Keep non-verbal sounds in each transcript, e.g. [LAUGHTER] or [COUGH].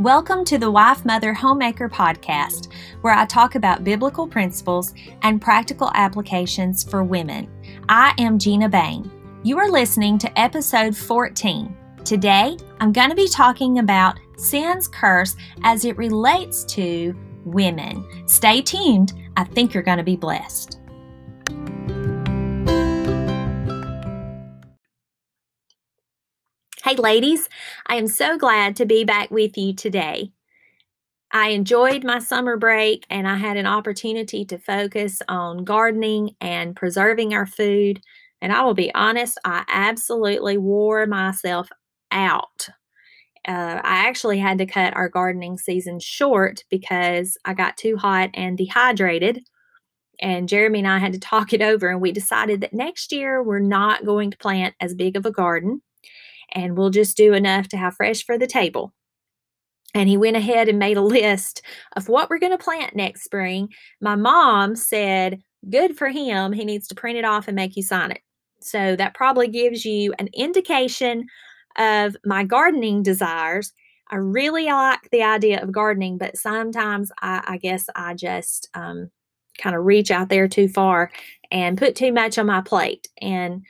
Welcome to the Wife Mother Homemaker podcast, where I talk about biblical principles and practical applications for women. I am Gina Bain. You are listening to episode 14. Today, I'm going to be talking about sin's curse as it relates to women. Stay tuned. I think you're going to be blessed. Hey, ladies, I am so glad to be back with you today. I enjoyed my summer break and I had an opportunity to focus on gardening and preserving our food. And I will be honest, I absolutely wore myself out. Uh, I actually had to cut our gardening season short because I got too hot and dehydrated. And Jeremy and I had to [LAUGHS] talk it over, and we decided that next year we're not going to plant as big of a garden and we'll just do enough to have fresh for the table. And he went ahead and made a [LAUGHS] list of what we're going to plant next spring. My mom said, Good for him. He needs to print it off and make you sign it. So that probably gives you an indication of my gardening desires. I really like the idea of gardening, but sometimes I, I guess I just um, kind of reach out there too far and put too much on my plate. And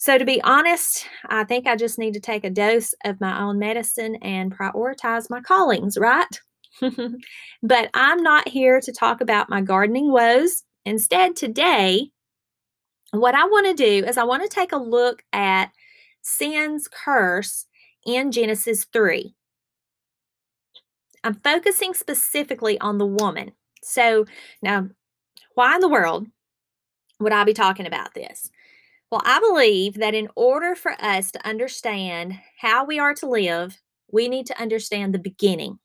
so, to be honest, I think I just need to take a dose of my own medicine and prioritize my callings, right? [LAUGHS] but I'm not here to talk about my gardening woes. Instead, today, what I want to do is I want to take a look at sin's curse in Genesis 3. I'm focusing specifically on the woman. So, now, why in the world would I be talking about this? Well, I believe that in order for us to understand how we are to live, we need to understand the beginning.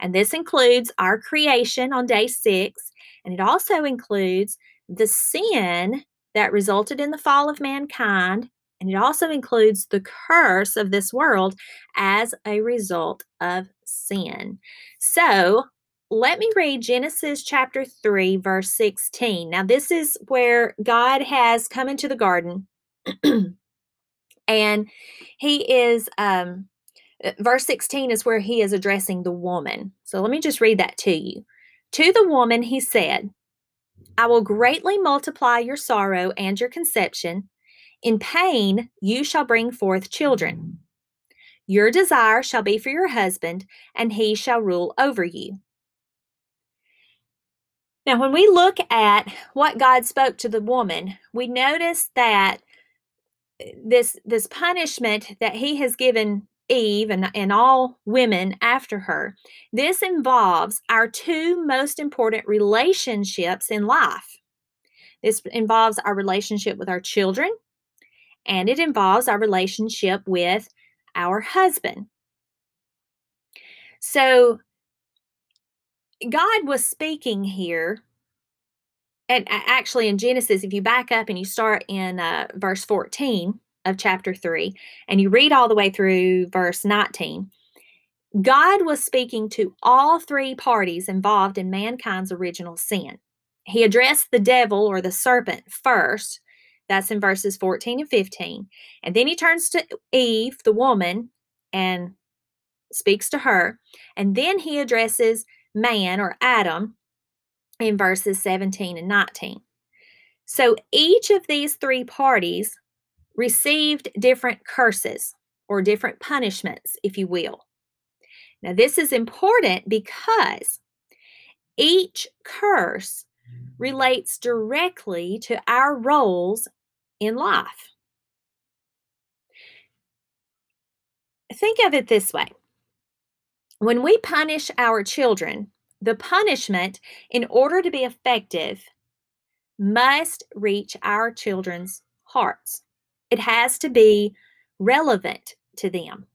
And this includes our creation on day six, and it also includes the sin that resulted in the fall of mankind, and it also includes the curse of this world as a result of sin. So, let me read Genesis chapter 3, verse 16. Now, this is where God has come into the garden [CLEARS THROAT] and he is, um, uh, verse 16 is where he is addressing the woman. So let me just read that to you. To the woman, he said, I will greatly multiply your sorrow and your conception. In pain, you shall bring forth children. Your desire shall be for your husband, and he shall rule over you. Now, when we look at what God spoke to the woman, we notice that eh, this this punishment that he has given Eve and, and all women after her, this involves our two most important relationships in life. This involves our relationship with our children, and it involves our relationship with our husband. So God was speaking here, and actually in Genesis, if you back up and you start in uh, verse 14 of chapter 3 and you read all the way through verse 19, God was speaking to all three parties involved in mankind's original sin. He addressed the devil or the serpent first. That's in verses 14 and 15. And then he turns to Eve, the woman, and speaks to her. And then he addresses man or Adam in verses 17 and 19. So each of these three parties received different curses or different punishments, if you will. Now, this is important because each curse relates directly to our roles in life. Think of it this way when we punish our children, the punishment, in order to be effective, must reach our children's hearts. It has to be relevant to them.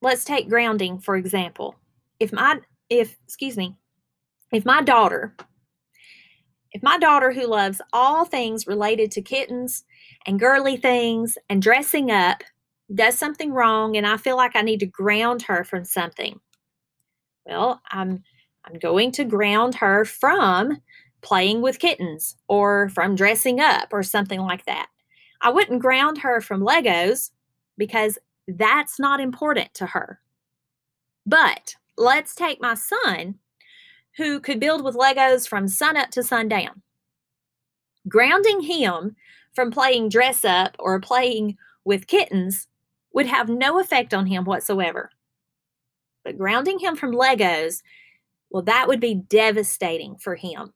Let's take grounding for example. If my if excuse me, if my daughter if my daughter who loves all things related to kittens and girly things and dressing up does something wrong and I feel like I need to ground her from something. Well, I'm I'm going to ground her from playing with kittens or from dressing up or something like that. I wouldn't ground her from Legos because that's not important to her. But let's take my son who could build with Legos from sun up to sundown. Grounding him from playing dress up or playing with kittens would have no effect on him whatsoever. But grounding him from Legos, well, that would be devastating for him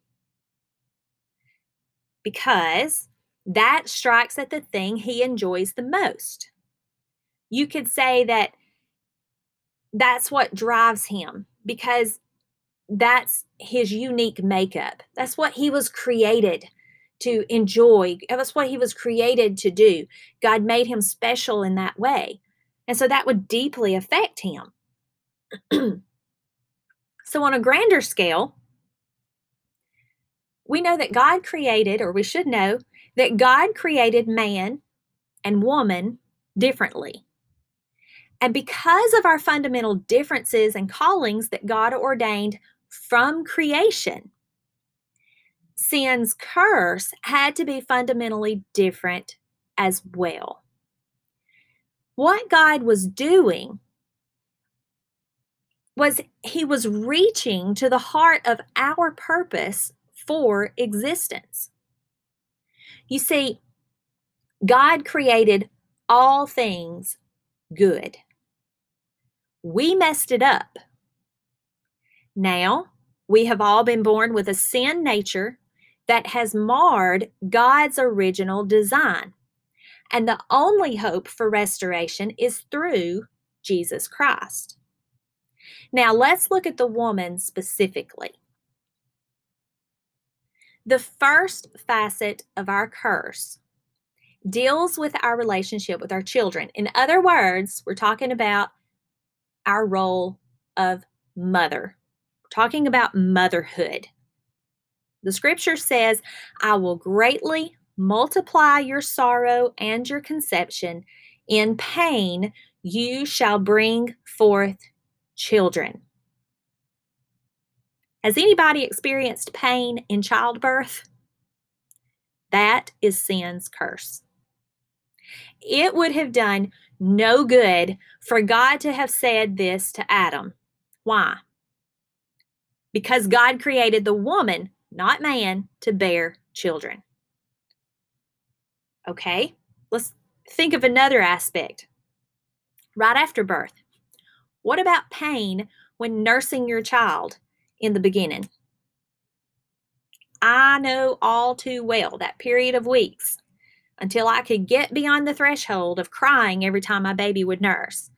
because that strikes at the thing he enjoys the most. You could say that that's what drives him because that's his unique makeup. That's what he was created to enjoy. That's what he was created to do. God made him special in that way. And so that would deeply affect him. [CLEARS THROAT] so, on a grander scale, we know that God created, or we should know, that God created man and woman differently. And because of our fundamental differences and callings that God ordained from creation, sin's curse had to be fundamentally different as well. What God was doing was he was reaching to the heart of our purpose for existence. You see, God created all things good. We messed it up. Now, we have all been born with a sin nature that has marred God's original design. And the only hope for restoration is through Jesus Christ. Now, let's look at the woman specifically. The first facet of our curse deals with our relationship with our children. In other words, we're talking about our role of mother. We're talking about motherhood. The scripture says, I will greatly multiply your sorrow and your conception. In pain, you shall bring forth children. Has anybody experienced pain in childbirth? That is sin's curse. It would have done no good for God to have said this to Adam. Why? Because God created the woman, not man, to bear children. Okay, let's think of another aspect. Right after birth, what about pain when nursing your child in the beginning. I know all too well that period of weeks until I could get beyond the threshold of crying every time my baby would nurse.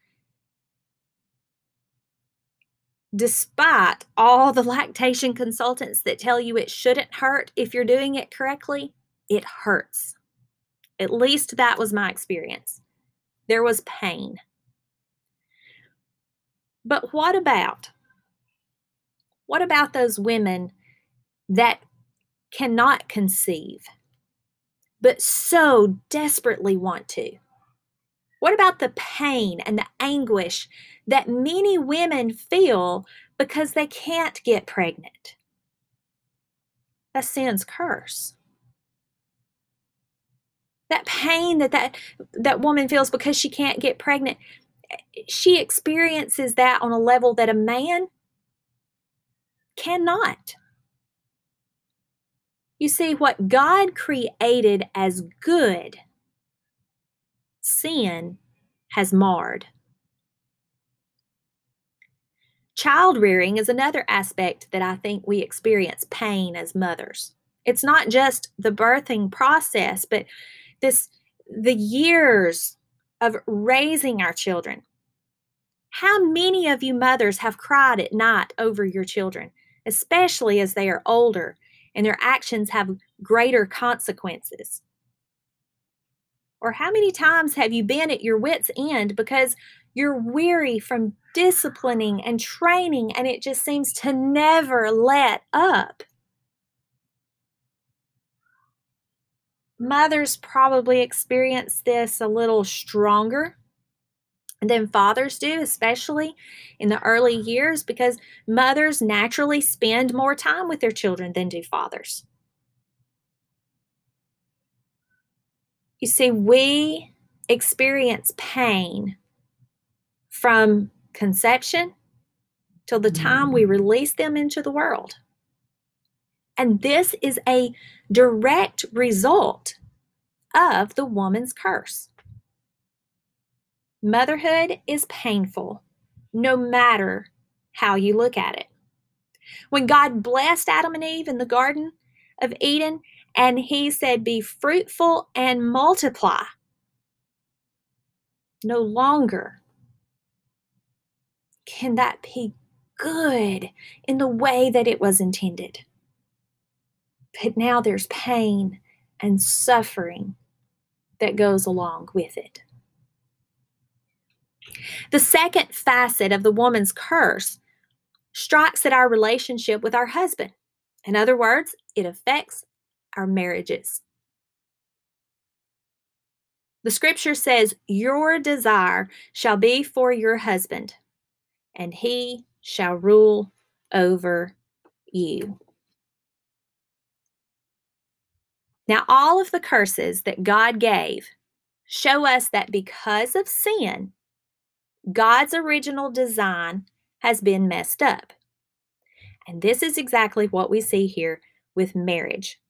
Despite all the lactation consultants that tell you it shouldn't hurt if you're doing it correctly, it hurts. At least that was my experience. There was pain. But what about what about those women that cannot conceive, but so desperately want to? What about the pain and the anguish that many women feel because they can't get pregnant? That's sin's curse. That pain that, that that woman feels because she can't get pregnant, she experiences that on a level that a man cannot. You see, what God created as good, sin has marred. Child rearing is another aspect that I think we experience pain as mothers. It's not just the birthing process, but this the years of raising our children. How many of you mothers have cried at night over your children? especially as they are older and their actions have greater consequences? Or how many times have you been at your wits' end because you're weary from disciplining and training and it just seems to never let up? Mothers probably experience this a little stronger than fathers do, especially in the early years, because mothers naturally spend more time with their children than do fathers. You see, we experience pain from conception till the time we mm. release them into the world. And this is a direct result of the woman's curse. Motherhood is painful, no matter how you look at it. When God blessed Adam and Eve in the Garden of Eden, and He said, Be fruitful and multiply, no longer can that be good in the way that it was intended. But now there's pain and suffering that goes along with it. The second facet of the woman's curse strikes at our relationship with our husband. In other words, it affects our marriages. The scripture says, Your desire shall be for your husband, and he shall rule over you. Now, all of the curses that God gave show us that because of sin, God's original design has been messed up. And this is exactly what we see here with marriage.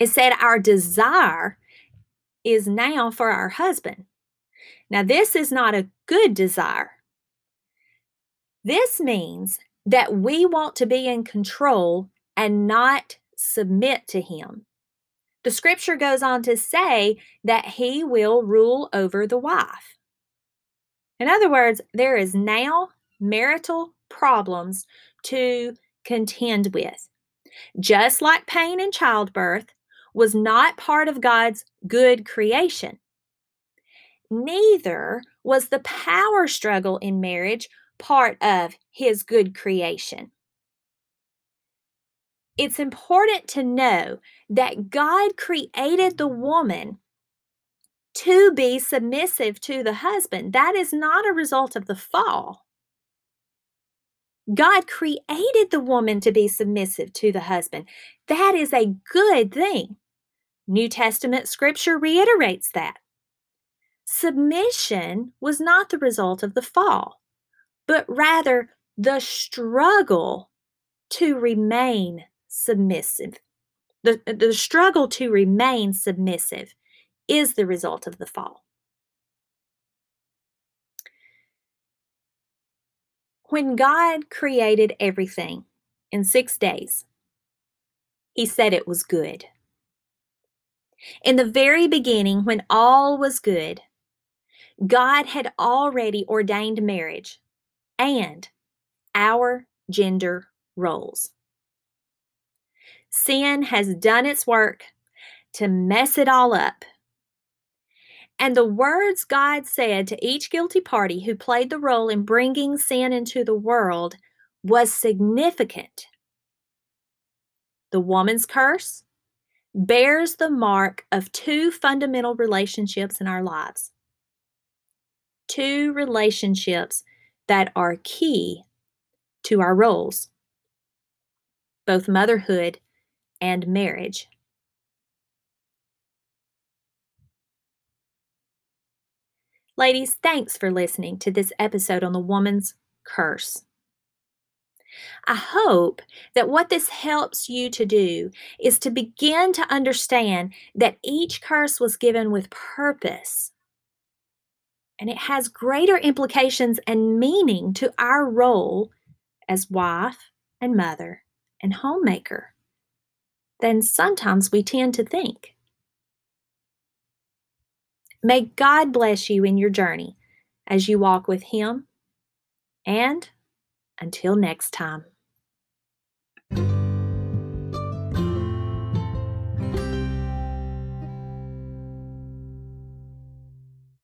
It said our desire is now for our husband. Now, this is not a good desire. This means that we want to be in control and not submit to him. The scripture goes on to say that he will rule over the wife. In other words, there is now marital problems to contend with. Just like pain in childbirth was not part of God's good creation, neither was the power struggle in marriage part of his good creation it's important to know that God created the woman to be submissive to the husband. That is not a result of the fall. God created the woman to be submissive to the husband. That is a good thing. New Testament scripture reiterates that. Submission was not the result of the fall, but rather the struggle to remain submissive. The, the struggle to remain submissive is the result of the fall. When God created everything in six days, He said it was good. In the very beginning, when all was good, God had already ordained marriage and our gender roles. Sin has done its work to mess it all up. And the words God said to each guilty party who played the role in bringing sin into the world was significant. The woman's curse bears the mark of two fundamental relationships in our lives. Two relationships that are key to our roles, both motherhood and marriage. Ladies, thanks for listening to this episode on the woman's curse. I hope that what this helps you to do is to begin to understand that each curse was given with purpose. And it has greater implications and meaning to our role as wife and mother and homemaker than sometimes we tend to think. May God bless you in your journey as you walk with Him. And until next time.